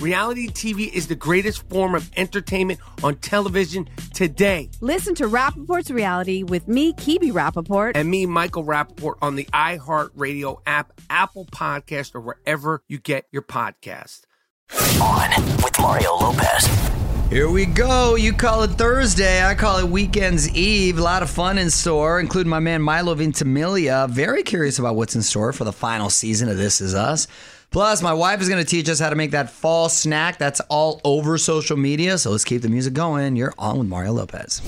Reality TV is the greatest form of entertainment on television today. Listen to Rapaport's Reality with me, Kibi Rapaport. And me, Michael Rapaport, on the iHeartRadio app, Apple Podcast, or wherever you get your podcast. On with Mario Lopez. Here we go. You call it Thursday. I call it Weekend's Eve. A lot of fun in store, including my man Milo Ventimiglia. Very curious about what's in store for the final season of This Is Us. Plus, my wife is going to teach us how to make that fall snack that's all over social media. So let's keep the music going. You're on with Mario Lopez.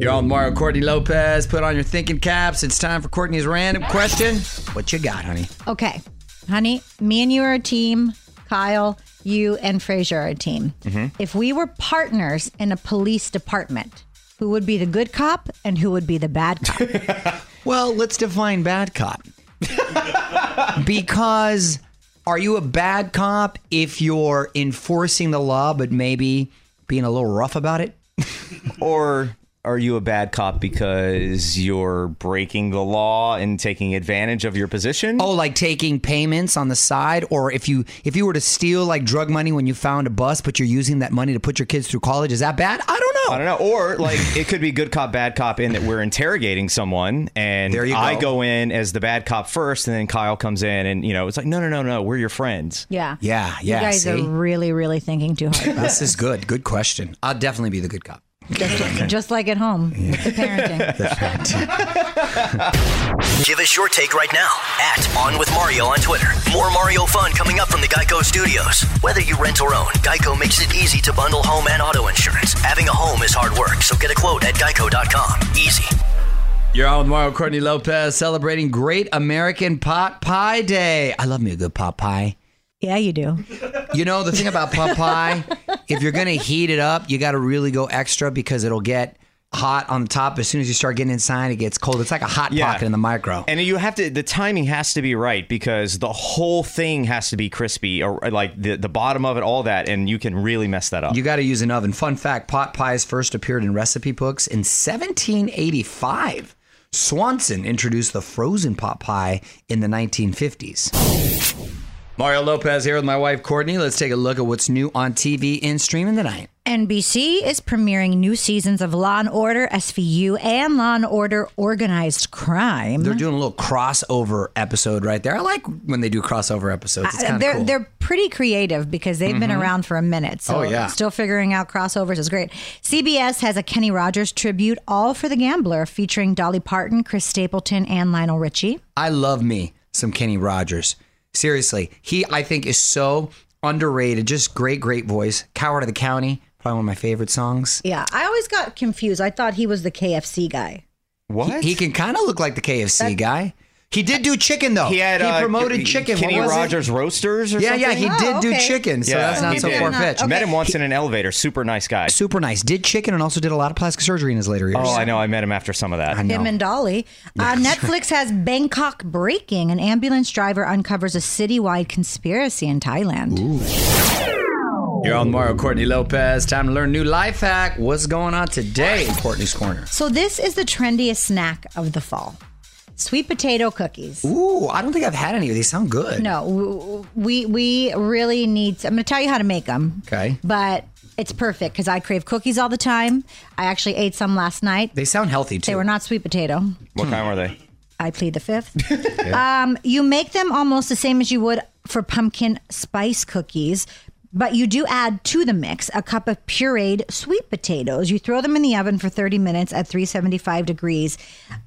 You're on with Mario Courtney Lopez. Put on your thinking caps. It's time for Courtney's random question. What you got, honey? Okay, honey, me and you are a team. Kyle, you and Frazier are a team. Mm-hmm. If we were partners in a police department, who would be the good cop and who would be the bad cop? Well, let's define bad cop. because are you a bad cop if you're enforcing the law but maybe being a little rough about it? Or are you a bad cop because you're breaking the law and taking advantage of your position? Oh, like taking payments on the side or if you if you were to steal like drug money when you found a bus but you're using that money to put your kids through college, is that bad? I don't know. I don't know. Or like it could be good cop, bad cop in that we're interrogating someone and There you I go. go in as the bad cop first and then Kyle comes in and you know, it's like, no, no, no, no, we're your friends. yeah. Yeah, yeah. You guys see? are really, really thinking too hard this is good. Good question. I'll definitely be the good cop. It. Just like at home with the parenting. Give us your take right now at On With Mario on Twitter. More Mario fun coming up from the Geico Studios. Whether you rent or own, Geico makes it easy to bundle home and auto insurance. Having a home is hard work, so get a quote at geico.com. Easy. You're on with Mario Courtney Lopez celebrating Great American Pot Pie Day. I love me a good pot pie. Yeah, you do. You know, the thing about pot pie, if you're going to heat it up, you got to really go extra because it'll get hot on the top. As soon as you start getting inside, it gets cold. It's like a hot Yeah. pocket in the micro. And you have to the timing has to be right because the whole thing has to be crispy or like the, the bottom of it, all that, and you can really mess that up. You got to use an oven. Fun fact pot pies first appeared in recipe books in 1785. Swanson introduced the frozen pot pie in the 1950s. Mario Lopez here with my wife Courtney. Let's take a look at what's new on TV and streaming tonight. NBC is premiering new seasons of Law and Order SVU and Law and Order Organized Crime. They're doing a little crossover episode right there. I like when they do crossover episodes. It's Uh, kind they're of cool. they're pretty creative because they've been around for a minute. So Oh, yeah. still figuring out crossovers is great. CBS has a Kenny Rogers tribute, all for the Gambler, featuring Dolly Parton, Chris Stapleton, and Lionel Richie. I love me some Kenny Rogers. Seriously, he I think is so underrated. Just great, great voice. Coward of the County, probably one of my favorite songs. Yeah, I always got confused. I thought he was the KFC guy. what? He can kind of look like the KFC guy. He did do chicken though. He had uh, promoted chicken. Kenny what was it? Rogers Roasters or Yeah, something. yeah, yeah. he Oh, did do chicken, so yeah, that's not so far fetched. Met him once in an elevator. Super nice guy. Super nice. Did chicken and also did a lot of plastic surgery in his later years. Oh, I know. I met him after some of that. I know. Him and Dolly. Uh, Netflix has Bangkok Breaking. An ambulance driver uncovers a citywide conspiracy in Thailand. You're on Mario Courtney Lopez. Time to learn new life hack. What's going on today in Courtney's Corner? So, this is the trendiest snack of the fall sweet potato cookies. Ooh, I don't think I've had any of these. Sound good. No, we we really need. I'm going to tell you how to make them. Okay. But it's perfect because I crave cookies all the time. I actually ate some last night. They sound healthy too. They were not sweet potato. What kind were they? I plead the fifth. um, you make them almost the same as you would for pumpkin spice cookies, but you do add to the mix a cup of pureed sweet potatoes. You throw them in the oven for 30 minutes at 375 degrees.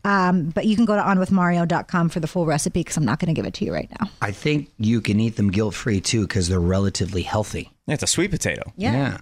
Um, but you can go to onwithmario.com for the full recipe because I'm not going to give it to you right now. I think you can eat them guilt free too because they're relatively healthy. It's a sweet potato. Yeah.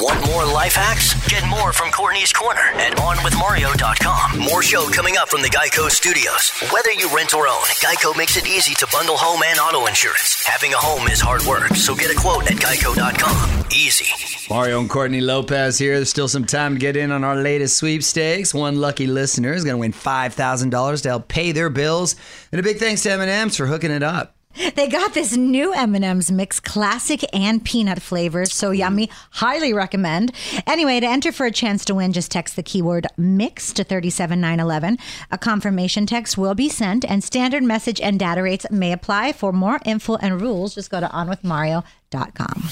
Want more life hacks? Get more from Courtney's Corner at OnWithMario.com. More show coming up from the Geico Studios. Whether you rent or own, Geico makes it easy to bundle home and auto insurance. Having a home is hard work, so get a quote at Geico.com. Easy. Mario and Courtney Lopez here. There's still some time to get in on our latest sweepstakes. One lucky listener is going to win $5,000 to help pay their bills. And a big thanks to M&M's for hooking it up. They got this new M&M's mix, classic and peanut flavors, so yummy. Highly recommend. Anyway, to enter for a chance to win, just text the keyword mix to 37911. A confirmation text will be sent, and standard message and data rates may apply. For more info and rules, just go to onwithmario.com.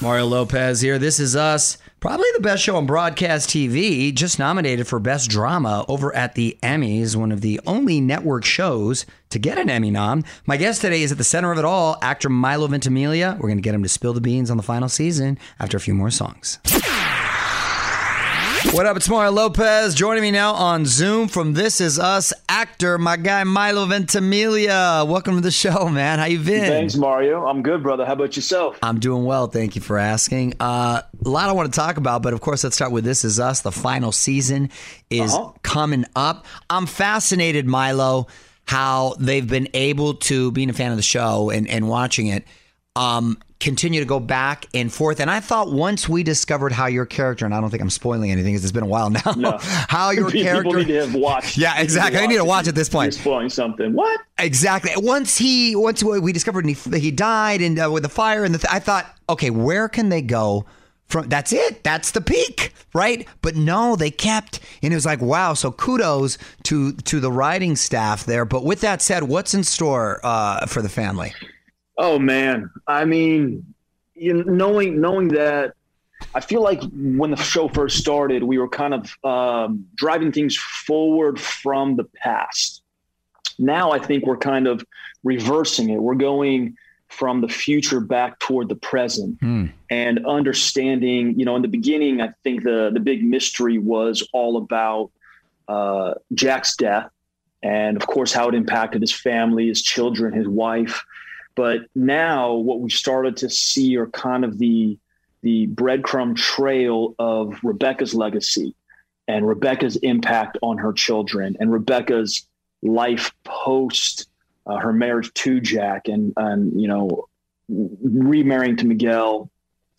Mario Lopez here. This is us. Probably the best show on broadcast TV. Just nominated for Best Drama over at the Emmys, one of the only network shows to get an Emmy nom. My guest today is at the center of it all, actor Milo Ventimiglia. We're going to get him to spill the beans on the final season after a few more songs. What up? It's Mario Lopez. Joining me now on Zoom from This Is Us, actor, my guy Milo Ventimiglia. Welcome to the show, man. How you been? Thanks, Mario. I'm good, brother. How about yourself? I'm doing well. Thank you for asking. Uh, a lot I want to talk about, but of course, let's start with This Is Us. The final season is Uh-huh. coming up. I'm fascinated, Milo, how they've been able to, being a fan of the show and, and watching it, um, continue to go back and forth. And I thought once we discovered how your character, and I don't think I'm spoiling anything because it's been a while now, No. how your People character. need to have watched. Yeah, exactly. I need to watch at this point. You're spoiling something. What? Exactly. Once he, once we discovered he, he died and uh, with the fire and the, th- I thought, okay, where can they go from? That's it. That's the peak, right? But no, they kept, and it was like, wow. So kudos to to the writing staff there. But with that said, what's in store uh, for the family? Oh man. I mean, you know, knowing knowing that, I feel like when the show first started, we were kind of um, driving things forward from the past. Now I think we're kind of reversing it. We're going from the future back toward the present and understanding. You know, in the beginning, I think the the big mystery was all about uh, Jack's death, and of course how it impacted his family, his children, his wife. But now, what we started to see are kind of the the breadcrumb trail of Rebecca's legacy and Rebecca's impact on her children and Rebecca's life post uh, her marriage to Jack and and you know remarrying to Miguel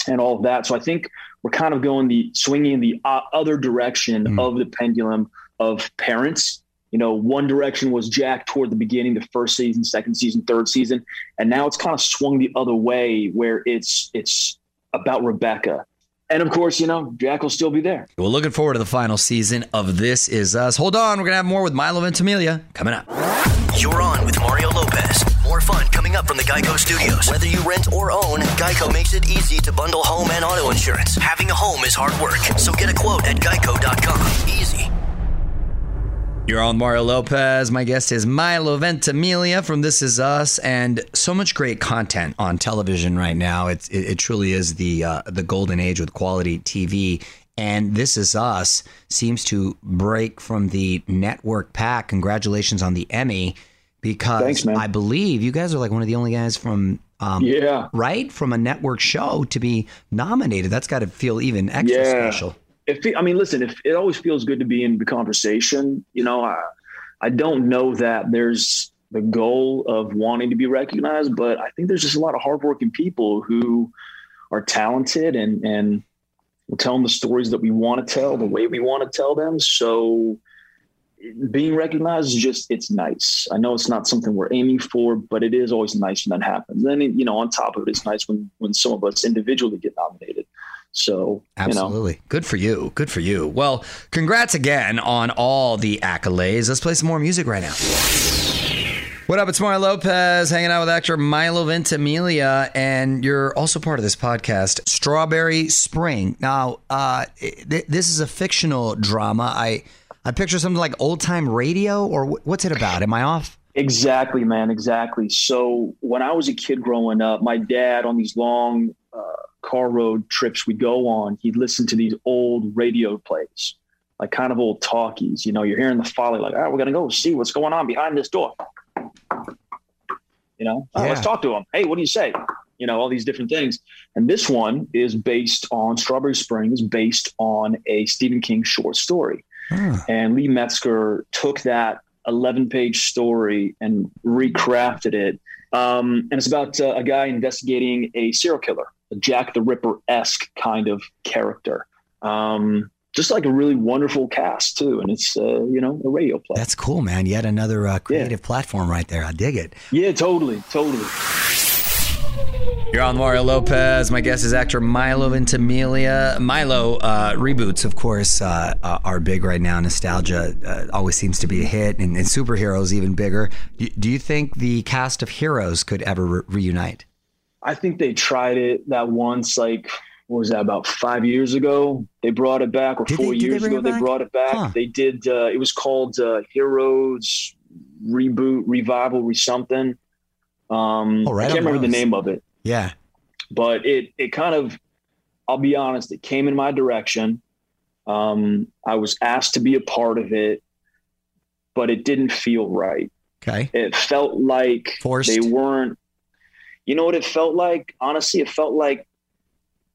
and all of that. So I think we're kind of going the swinging the uh, other direction of the pendulum of parents. You know, one direction was Jack toward the beginning, the first season, second season, third season, and now it's kind of swung the other way where it's it's about Rebecca. And of course, you know, Jack will still be there. Well, looking forward to the final season of This Is Us. Hold on, we're gonna have more with Milo Ventimiglia coming up. You're on with Mario Lopez. More fun coming up from the Geico Studios. Whether you rent or own, Geico makes it easy to bundle home and auto insurance. Having a home is hard work, so get a quote at Geico.com. Easy. You're on Mario Lopez. My guest is Milo Ventimiglia from This Is Us, and so much great content on television right now. It's, it, it truly is the uh, the golden age with quality TV. And This Is Us seems to break from the network pack. Congratulations on the Emmy, because Thanks. I believe you guys are like one of the only guys from um, Yeah. right from a network show to be nominated. That's got to feel even extra Yeah. special. If I mean, listen, if it always feels good to be in the conversation, you know, I, I don't know that there's the goal of wanting to be recognized, but I think there's just a lot of hardworking people who are talented and and will tell them the stories that we want to tell the way we want to tell them. So being recognized is just it's nice. I know it's not something we're aiming for, but it is always nice when that happens. Then you know, on top of it, it's nice when when some of us individually get nominated. So Absolutely. you know, Good for you. Good for you. Well, congrats again on all the accolades. Let's play some more music right now. What up? It's Mario Lopez hanging out with actor Milo Ventimiglia, and you're also part of this podcast, Strawberry Spring. Now, uh, th- this is a fictional drama. I I picture something like old time radio, or what's it about? Am I off? Exactly, man. Exactly. So when I was a kid growing up, my dad on these long uh, car road trips we go on, he'd listen to these old radio plays, like kind of old talkies. You know, you're hearing the foley, like, all right, we're gonna go see what's going on behind this door. You know, "Oh, let's talk to him. Hey, what do you say? You know, all these different things. And this one is based on Strawberry Springs, based on a Stephen King short story. And Lee Metzger took that 11 page story and recrafted it. Um, and it's about uh, a guy investigating a serial killer, a Jack the Ripper esque kind of character. Um, just like a really wonderful cast, too. And it's, uh, you know, a radio play. That's cool, man. Yet another uh, creative platform right there. I dig it. Yeah, totally. Totally. You're on Mario Lopez. My guest is actor Milo Ventimiglia. Milo, uh, reboots, of course, uh, uh, are big right now. Nostalgia uh, always seems to be a hit, and, and superheroes even bigger. Do, you think the cast of Heroes could ever re- reunite? I think they tried it that once, like, what was that, about five years ago? They brought it back, or Did four they- did they years ago, they brought it back. Huh. They did, uh, it was called uh, Heroes Reboot, Revival, Re something. Um, Oh, right I can't remember the name of it, Yeah. but it, it kind of, I'll be honest, it came in my direction. Um, I was asked to be a part of it, but it didn't feel right Okay. it felt like Forced? they weren't you know what it felt like honestly it felt like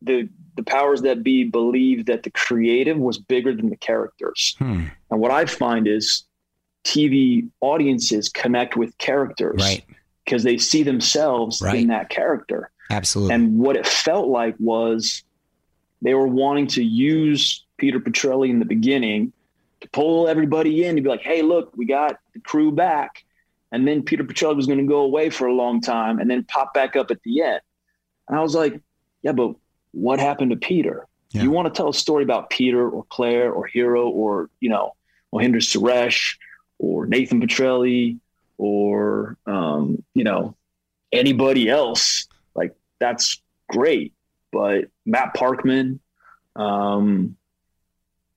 the the powers that be believed that the creative was bigger than the characters Hmm. and what i find is tv audiences connect with characters Right. Because they see themselves Right. in that character Absolutely. and what it felt like was they were wanting to use Peter Petrelli in the beginning to pull everybody in to be like, hey, look, we got the crew back. And then Peter Petrelli was going to go away for a long time and then pop back up at the end. And I was like, yeah, but what happened to Peter? Yeah. You want to tell a story about Peter or Claire or Hiro or, you know, Mohinder Suresh or Nathan Petrelli or, um, you know, anybody else, like that's great. But Matt Parkman, um,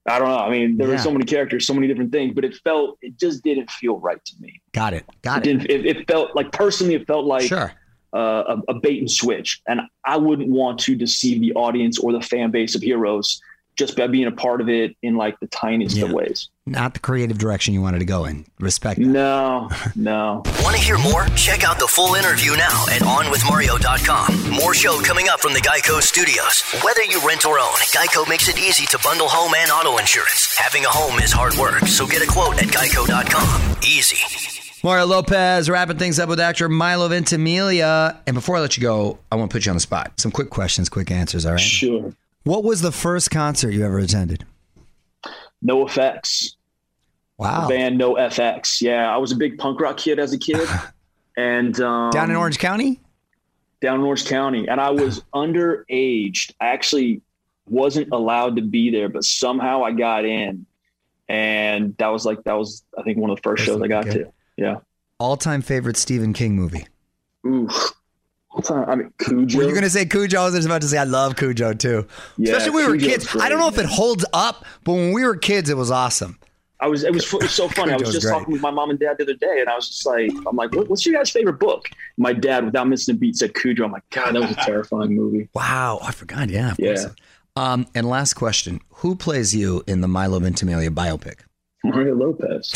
I don't know. I mean, there Yeah. were so many characters, so many different things, but it felt, it just didn't feel right to me. Got it. Got It it. didn't. It, it felt like personally, it felt like Sure. uh, a, a bait and switch, and I wouldn't want to deceive the audience or the fan base of Heroes just by being a part of it in like the tiniest of ways. Not the creative direction you wanted to go in. Respect that. No, no. Want to hear more? Check out the full interview now at OnWithMario.com. More show coming up from the Geico Studios. Whether you rent or own, Geico makes it easy to bundle home and auto insurance. Having a home is hard work, so get a quote at Geico.com. Easy. Mario Lopez wrapping things up with actor Milo Ventimiglia. And before I let you go, I want to put you on the spot. Some quick questions, quick answers, all right? Sure. What was the first concert you ever attended? NOFX. Wow. The band NOFX. Yeah, I was a big punk rock kid as a kid, and um, Down in Orange County? down in Orange County, and I was underaged. I actually wasn't allowed to be there, but somehow I got in, and that was like that was I think one of the first That's shows I got okay. to. Yeah. All time favorite Stephen King movie? Ooh. I mean, Cujo. Were you going to say Cujo? I was just about to say I love Cujo too. Yeah, Especially when we were kids. I don't know if it holds up, but when we were kids, it was awesome. I was it was, it was so funny. I was just great. talking with my mom and dad the other day, and I was just like, I'm like, what, what's your guys' favorite book? My dad, without missing a beat, said Cujo. I'm like, God, that was a terrifying movie. Wow. I forgot. Yeah. Yeah. Um, and last question Who plays you in the Milo Ventimiglia biopic? Mario Lopez.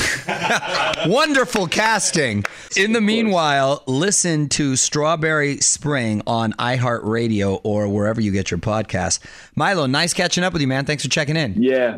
Wonderful casting. In the meanwhile, listen to Strawberry Spring on iHeartRadio or wherever you get your podcasts. Milo, nice catching up with you, man. Thanks for checking in. Yeah,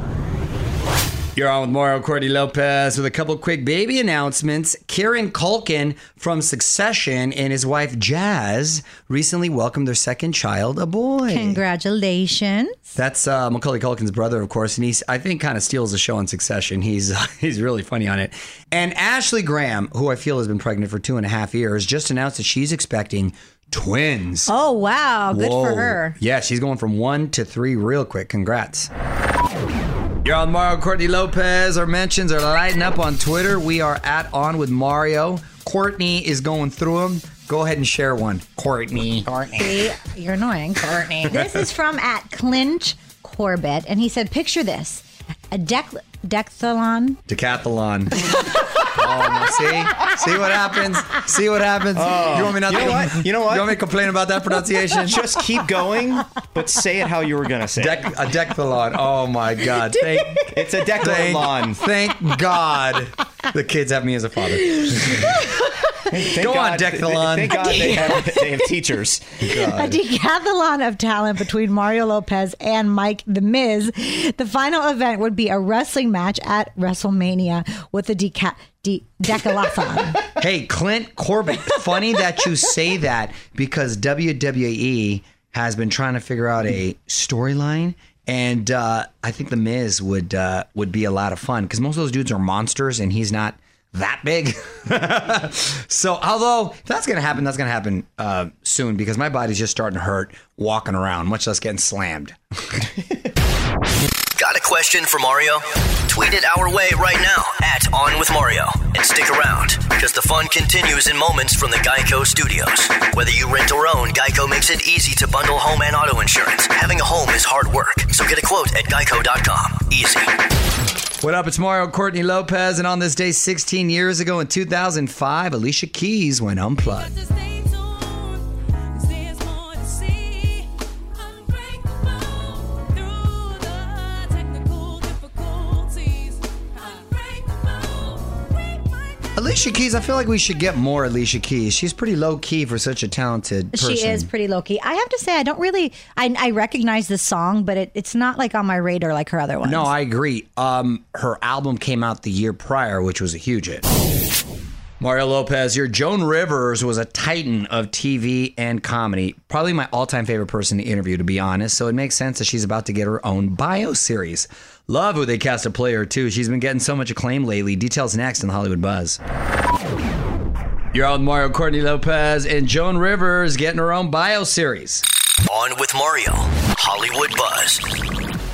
You're on with Mario Courtney Lopez with a couple quick baby announcements. Kieran Culkin from Succession and his wife Jazz recently welcomed their second child, a boy. Congratulations. That's uh, Macaulay Culkin's brother, of course, and he's I think kind of steals the show on Succession. He's he's really funny on it. And Ashley Graham, who I feel has been pregnant for two and a half years, just announced that she's expecting twins. Oh, wow. Good for her. Yeah, she's going from one to three real quick. Congrats. You're on Mario Courtney Lopez. Our mentions are lighting up on Twitter. We are at On with Mario. Courtney is going through them. Go ahead and share one. Courtney. See, you're annoying, Courtney. this is from at Clinch Corbett, and he said, "Picture this: a dec- decathlon. Decathlon. oh, see? See what happens? See what happens? Oh. you want me not You to know what? You know what? You want me to complain about that pronunciation? Just keep going, but say it how you were gonna say. it. A decathlon. Oh my God. Thank, It's a thank, decathlon. thank God the kids have me as a father. Thank Go on, Decathlon. Thank God they have, they have teachers. A decathlon of talent between Mario Lopez and Mike the Miz. The final event would be a wrestling match at WrestleMania with a deca- de- decathlon. Hey, Clint Corbett, funny that you say that because WWE has been trying to figure out a storyline. And uh, I think The Miz would uh, would be a lot of fun because most of those dudes are monsters and he's not that big. so, although if that's going to happen, that's going to happen uh, soon because my body's just starting to hurt walking around, much less getting slammed. Got a question for Mario? Tweet it our way right now at On With Mario. And stick around, because the fun continues in moments from the Geico Studios. Whether you rent or own, Geico makes it easy to bundle home and auto insurance. Having a home is hard work, so get a quote at geico.com. Easy. What up? It's Mario Courtney Lopez, and on this day 16 years ago in 2005, Alicia Keys went unplugged. Alicia Keys, I feel like we should get more Alicia Keys. She's pretty low key for such a talented person. She is pretty low key. I have to say, I don't really. I, I recognize the song, but it, it's not like on my radar like her other ones. No, I agree. Um, her album came out the year prior, which was a huge hit. Mario Lopez, your Joan Rivers was a titan of TV and comedy. Probably my all-time favorite person to interview, to be honest. So it makes sense that she's about to get her own bio series. Love who they cast a player too. She's been getting so much acclaim lately. Details next in the Hollywood Buzz. You're on Mario Courtney Lopez and Joan Rivers getting her own bio series. On with Mario, Hollywood Buzz.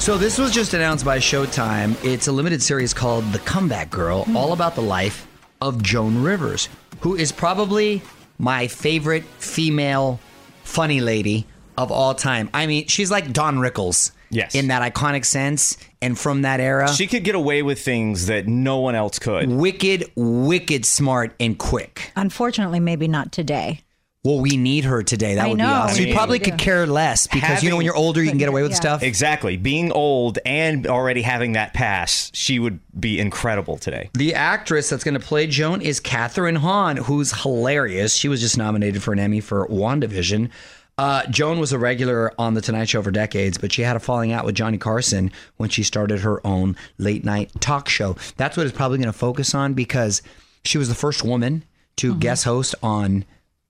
So this was just announced by Showtime. It's a limited series called The Comeback Girl, hmm. all about the life of Joan Rivers, who is probably my favorite female funny lady of all time. I mean, she's like Don Rickles. Yes. In that iconic sense and from that era. She could get away with things that no one else could. wicked, wicked smart and quick. Unfortunately, maybe not today. Well, we need her today. That I would know. be awesome. I She mean- probably could care less because you know when you're older, you can get away with Yeah. stuff. Exactly. Being old and already having that pass, she would be incredible today. The actress that's going to play Joan is Kathryn Hahn, who's hilarious. She was just nominated for an Emmy for WandaVision. Uh, Joan was a regular on The Tonight Show for decades, but she had a falling out with Johnny Carson when she started her own late night talk show. That's what it's probably going to focus on because she was the first woman to Mm-hmm. guest host on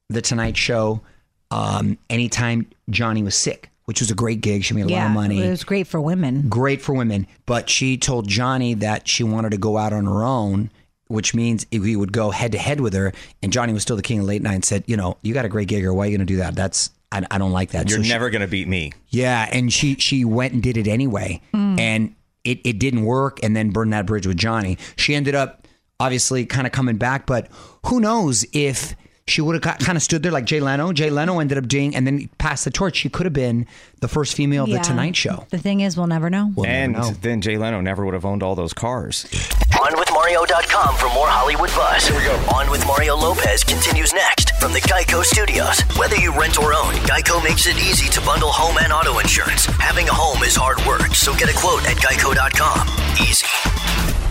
The Tonight Show um, anytime Johnny was sick, which was a great gig. She made a lot of money it was great for women. great for women. But she told Johnny that she wanted to go out on her own, which means he would go head to head with her. And Johnny was still the king of late night and said, you know, you got a great gigger. Why are you going to do that? That's I, I don't like that. You're So she- never going to beat me. yeah, and she she went and did it anyway, mm. and it it didn't work, and then burned that bridge with Johnny. She ended up obviously kind of coming back, but who knows if she would have kind of stood there like Jay Leno. Jay Leno ended up doing, and then passed the torch. She could have been the first female of Yeah. the Tonight Show. The thing is, we'll never know. We'll never and know. then Jay Leno never would have owned all those cars. OnWithMario.com for more Hollywood buzz. Here we go. On with Mario Lopez continues next from the Geico Studios. Whether you rent or own, Geico makes it easy to bundle home and auto insurance. Having a home is hard work, so get a quote at Geico.com. Easy.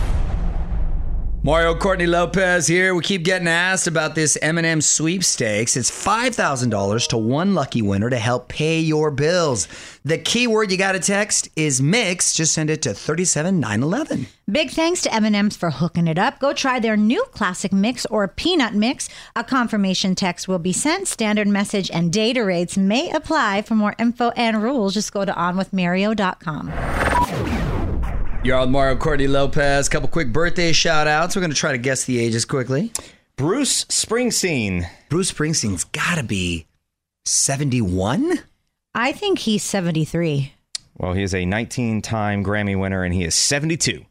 Mario Courtney Lopez here. We keep getting asked about this M&M sweepstakes. It's $5,000 to one lucky winner to help pay your bills. The keyword you got to text is mix. Just send it to 37911. Big thanks to M&M's for hooking it up. Go try their new classic mix or peanut mix. A confirmation text will be sent. Standard message and data rates may apply. For more info and rules, just go to onwithmario.com. You're on Mario Courtney Lopez. Couple quick birthday shout outs. We're going to try to guess the ages quickly. Bruce Springsteen. Bruce Springsteen's got to be 71? I think he's 73. Well, he is a 19 time Grammy winner and he is 72.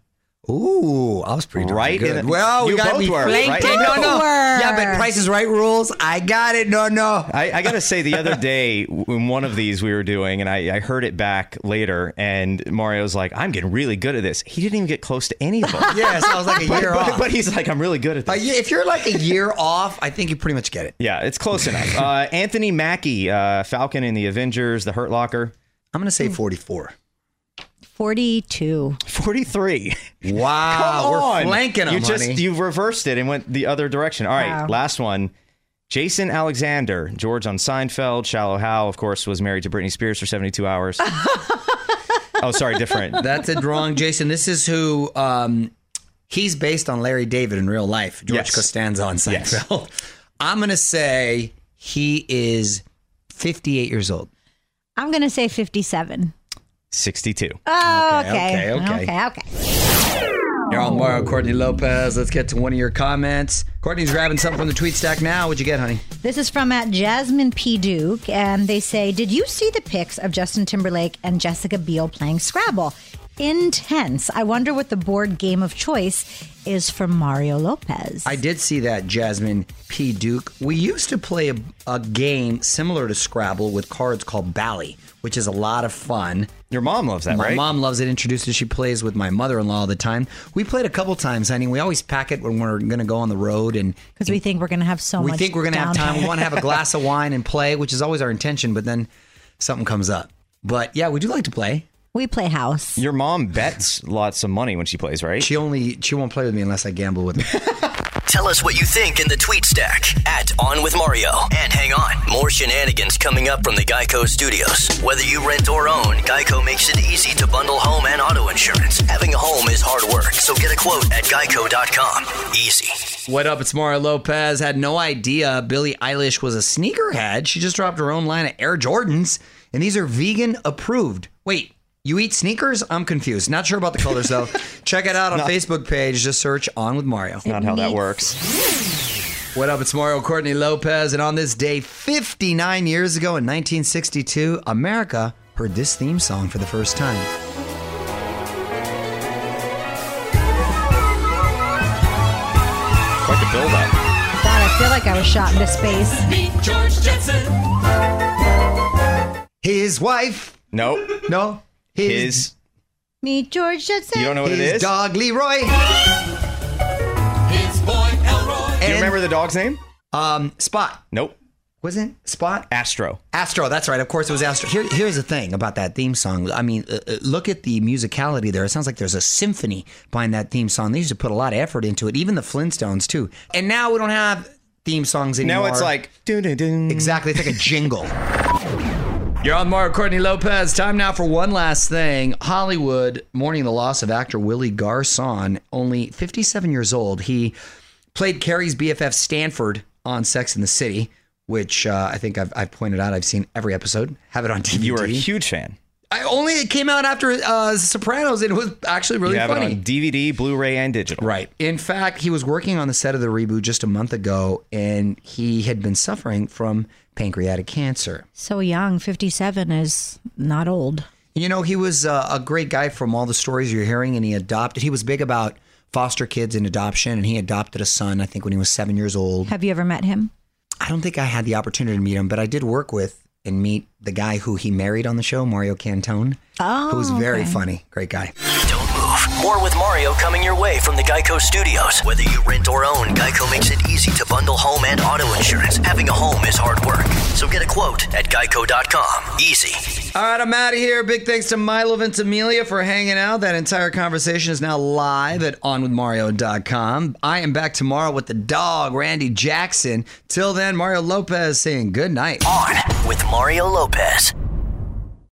Ooh, I was pretty Right good. in- well, we you got to both were, right? No, no. Yeah, but Price is Right rules. I got it. No, no. I, I got to say, the other day in one of these we were doing, and I, I heard it back later, and Mario's like, I'm getting really good at this. He didn't even get close to any of them. Yes, I was like a year but- off. but he's like, I'm really good at Uh, this. yeah, if you're like a year off, I think you pretty much get it. Yeah, it's close enough. Uh, Anthony Mackie, uh, Falcon in the Avengers, The Hurt Locker, I'm going to say 44. 42. 43. Wow, Come we're on. flanking them, you just honey. you reversed it and went the other direction. All right, Wow. last one. Jason Alexander, George on Seinfeld, Shallow Hal, of course, was married to Britney Spears for 72 hours. oh, sorry, different. That's it wrong, Jason. This is who um, he's based on Larry David in real life. George Yes. Costanza on Yes. Seinfeld. I'm going to say he is 58 years old. I'm going to say 57. 62. Oh, Okay, okay. okay. Okay, okay. You're on Mario Courtney Lopez. Let's get to one of your comments. Courtney's grabbing something from the tweet stack now. What'd you get, honey? This is from at Jasmine P. Duke, and they say, Did you see the pics of Justin Timberlake and Jessica Biel playing Scrabble? Intense. I wonder what the board game of choice is for Mario Lopez. I did see that, Jasmine P. Duke. We used to play a, a game similar to Scrabble with cards called Bally, which is a lot of fun. Your mom loves that, My right? mom loves it. Introduced it. She plays with my mother-in-law all the time. We played a couple times, honey. We always pack it when we're going to go on the road, and Because we think we're going to have so we much think we're going to have time. We want to have a glass of wine and play, which is always our intention. But then something comes up. But yeah, we do like to play. We play house. Your mom bets lots of money when she plays, right? She only she won't play with me unless I gamble with her. Tell us what you think in the tweet stack at On With Mario. And hang on, more shenanigans coming up from the Geico studios. Whether you rent or own, Geico makes it easy to bundle home and auto insurance. Having a home is hard work, so get a quote at geico.com. Easy. What up? It's Mario Lopez. Had no idea Billie Eilish was a sneakerhead. She just dropped her own line of Air Jordans, and these are vegan approved. Wait, you eat sneakers? I'm confused. Not sure about the colors though. Check it out on Facebook page. Just search On with Mario. Not how that works. What up? It's Mario Courtney Lopez, and on this day, 59 years ago in 1962, America heard this theme song for the first time. Quite the build up. God, I feel like I was shot into space. His wife. Nope. No. His. Meet George Jetson. You don't know what it his is? dog Leroy. Do you remember the dog's name? Um, Spot. Nope. Wasn't it Spot? Astro. Astro, that's right. Of course, it was Astro. Here, here's the thing about that theme song. I mean, uh, uh, look at the musicality there. It sounds like there's a symphony behind that theme song. They used to put a lot of effort into it, even the Flintstones, too. And now we don't have theme songs anymore. Now it's like. doo-doo-doo. Exactly. It's like a jingle. You're on Mario Courtney Lopez. Time now for one last thing. Hollywood mourning the loss of actor Willie Garson, only 57 years old. He played Carrie's BFF Stanford on Sex in the City, which uh, I think I've, I've pointed out. I've seen every episode. Have it on DVD. You were a huge fan. I only it came out after uh, Sopranos, and it was actually really you have funny. it on DVD, Blu-ray, and digital. Right. In fact, he was working on the set of the reboot just a month ago, and he had been suffering from pancreatic cancer. So young, 57 is not old. You know, he was uh, a great guy from all the stories you're hearing, and he adopted. He was big about foster kids and adoption, and he adopted a son, I think, when he was seven years old. Have you ever met him? I don't think I had the opportunity to meet him, but I did work with and meet the guy who he married on the show, Mario Cantone, Oh, who was very okay. funny. Great guy. Don't move. More with Mario coming your way from the Geico Studios. Whether you rent or own, Geico makes it easy to bundle home and auto insurance. Having a home is hard work, so get a quote at geico.com. Easy. All right, I'm out of here. Big thanks to Milo Ventimiglia for hanging out. That entire conversation is now live at onwithmario.com. I am back tomorrow with the dog, Randy Jackson. Till then, Mario Lopez saying good night. On with Mario Lopez.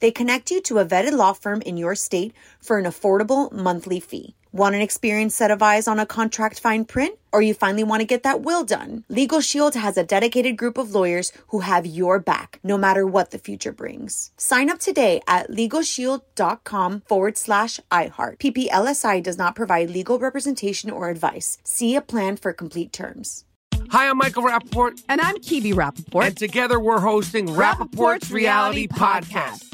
They connect you to a vetted law firm in your state for an affordable monthly fee. Want an experienced set of eyes on a contract fine print? Or you finally want to get that will done? Legal Shield has a dedicated group of lawyers who have your back, no matter what the future brings. Sign up today at LegalShield.com forward slash iHeart. PPLSI does not provide legal representation or advice. See a plan for complete terms. Hi, I'm Michael Rapaport. And I'm Kibi Rapaport. And together we're hosting Rapaport's Reality Podcast.